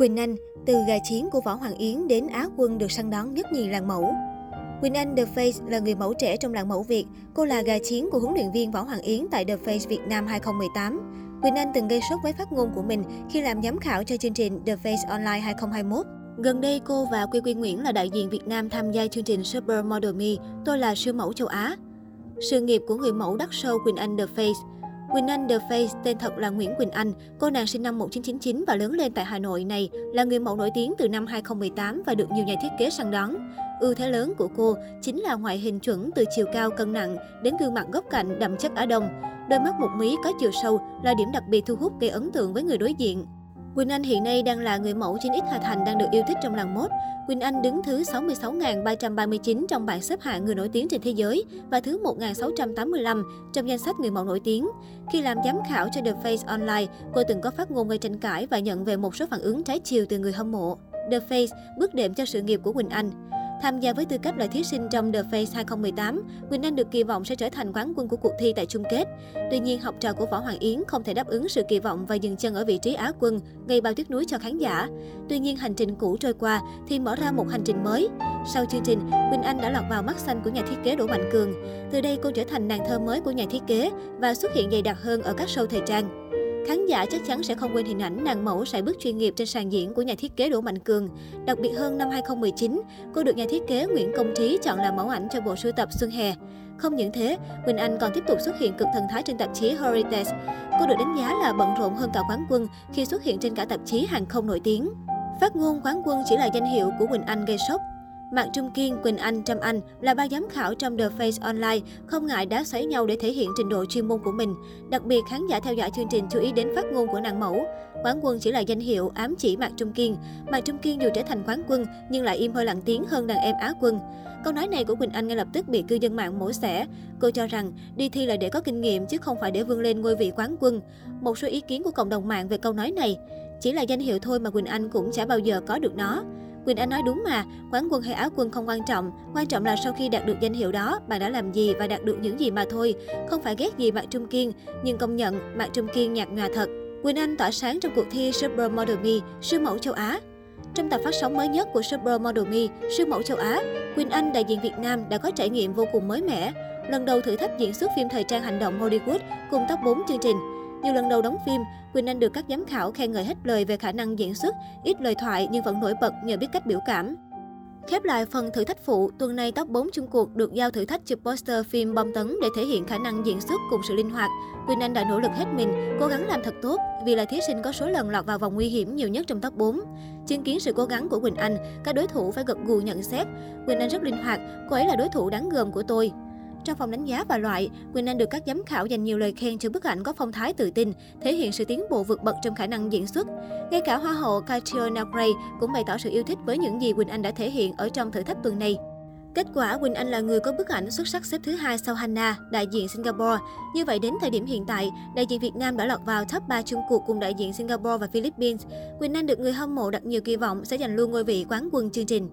Quỳnh Anh, từ gà chiến của Võ Hoàng Yến đến Á quân được săn đón nhất nhì làng mẫu. Quỳnh Anh The Face là người mẫu trẻ trong làng mẫu Việt. Cô là gà chiến của huấn luyện viên Võ Hoàng Yến tại The Face Việt Nam 2018. Quỳnh Anh từng gây sốt với phát ngôn của mình khi làm giám khảo cho chương trình The Face Online 2021. Gần đây, cô và Quy Quy Nguyễn là đại diện Việt Nam tham gia chương trình Super Model Me, Tôi là siêu mẫu châu Á. Sự nghiệp của người mẫu đắt sâu Quỳnh Anh The Face Quỳnh Anh The Face, tên thật là Nguyễn Quỳnh Anh. Cô nàng sinh năm 1999 và lớn lên tại Hà Nội này, là người mẫu nổi tiếng từ năm 2018 và được nhiều nhà thiết kế săn đón. Ưu thế lớn của cô chính là ngoại hình chuẩn từ chiều cao cân nặng đến gương mặt góc cạnh đậm chất Á Đông. Đôi mắt một mí có chiều sâu là điểm đặc biệt thu hút gây ấn tượng với người đối diện. Quỳnh Anh hiện nay đang là người mẫu 9X Hà Thành đang được yêu thích trong làng mốt. Quỳnh Anh đứng thứ 66.339 trong bảng xếp hạng người nổi tiếng trên thế giới và thứ 1.685 trong danh sách người mẫu nổi tiếng. Khi làm giám khảo cho The Face Online, cô từng có phát ngôn gây tranh cãi và nhận về một số phản ứng trái chiều từ người hâm mộ. The Face bước đệm cho sự nghiệp của Quỳnh Anh. Tham gia với tư cách là thí sinh trong The Face 2018, Quỳnh Anh được kỳ vọng sẽ trở thành quán quân của cuộc thi tại chung kết. Tuy nhiên, học trò của Võ Hoàng Yến không thể đáp ứng sự kỳ vọng và dừng chân ở vị trí Á quân, gây bao tiếc nuối cho khán giả. Tuy nhiên, hành trình cũ trôi qua thì mở ra một hành trình mới. Sau chương trình, Quỳnh Anh đã lọt vào mắt xanh của nhà thiết kế Đỗ Mạnh Cường. Từ đây, cô trở thành nàng thơ mới của nhà thiết kế và xuất hiện dày đặc hơn ở các show thời trang. Khán giả chắc chắn sẽ không quên hình ảnh nàng mẫu sải bước chuyên nghiệp trên sàn diễn của nhà thiết kế Đỗ Mạnh Cường. Đặc biệt hơn năm 2019, cô được nhà thiết kế Nguyễn Công Trí chọn làm mẫu ảnh cho bộ sưu tập Xuân Hè. Không những thế, Quỳnh Anh còn tiếp tục xuất hiện cực thần thái trên tạp chí Heritage. Cô được đánh giá là bận rộn hơn cả quán quân khi xuất hiện trên cả tạp chí hàng không nổi tiếng. Phát ngôn quán quân chỉ là danh hiệu của Quỳnh Anh gây sốc. Mạc Trung Kiên, Quỳnh Anh, Trâm Anh là ba giám khảo trong The Face Online, không ngại đá xoáy nhau để thể hiện trình độ chuyên môn của mình. Đặc biệt, khán giả theo dõi chương trình chú ý đến phát ngôn của nàng mẫu. Quán quân chỉ là danh hiệu ám chỉ Mạc Trung Kiên. Mạc Trung Kiên dù trở thành quán quân nhưng lại im hơi lặng tiếng hơn đàn em Á quân. Câu nói này của Quỳnh Anh ngay lập tức bị cư dân mạng mổ xẻ. Cô cho rằng đi thi là để có kinh nghiệm chứ không phải để vươn lên ngôi vị quán quân. Một số ý kiến của cộng đồng mạng về câu nói này. Chỉ là danh hiệu thôi mà Quỳnh Anh cũng chả bao giờ có được nó. Quỳnh Anh nói đúng mà, quán quân hay áo quân không quan trọng, quan trọng là sau khi đạt được danh hiệu đó, bạn đã làm gì và đạt được những gì mà thôi. Không phải ghét gì Mạc Trung Kiên, nhưng công nhận Mạc Trung Kiên nhạt nhòa thật. Quỳnh Anh tỏa sáng trong cuộc thi Supermodel Me, siêu mẫu châu Á. Trong tập phát sóng mới nhất của Supermodel Me, siêu mẫu châu Á, Quỳnh Anh đại diện Việt Nam đã có trải nghiệm vô cùng mới mẻ. Lần đầu thử thách diễn xuất phim thời trang hành động Hollywood cùng top 4 chương trình. Nhiều lần đầu đóng phim, Quỳnh Anh được các giám khảo khen ngợi hết lời về khả năng diễn xuất, ít lời thoại nhưng vẫn nổi bật nhờ biết cách biểu cảm. Khép lại phần thử thách phụ, tuần này top 4 chung cuộc được giao thử thách chụp poster phim bom tấn để thể hiện khả năng diễn xuất cùng sự linh hoạt. Quỳnh Anh đã nỗ lực hết mình, cố gắng làm thật tốt vì là thí sinh có số lần lọt vào vòng nguy hiểm nhiều nhất trong top 4. Chứng kiến sự cố gắng của Quỳnh Anh, các đối thủ phải gật gù nhận xét. Quỳnh Anh rất linh hoạt, cô ấy là đối thủ đáng gờm của tôi. Trong phòng đánh giá và loại, Quỳnh Anh được các giám khảo dành nhiều lời khen cho bức ảnh có phong thái tự tin, thể hiện sự tiến bộ vượt bậc trong khả năng diễn xuất. Ngay cả Hoa hậu Katrina Gray cũng bày tỏ sự yêu thích với những gì Quỳnh Anh đã thể hiện ở trong thử thách tuần này. Kết quả, Quỳnh Anh là người có bức ảnh xuất sắc xếp thứ hai sau Hannah, đại diện Singapore. Như vậy, đến thời điểm hiện tại, đại diện Việt Nam đã lọt vào top 3 chung cuộc cùng đại diện Singapore và Philippines. Quỳnh Anh được người hâm mộ đặt nhiều kỳ vọng sẽ giành luôn ngôi vị quán quân chương trình.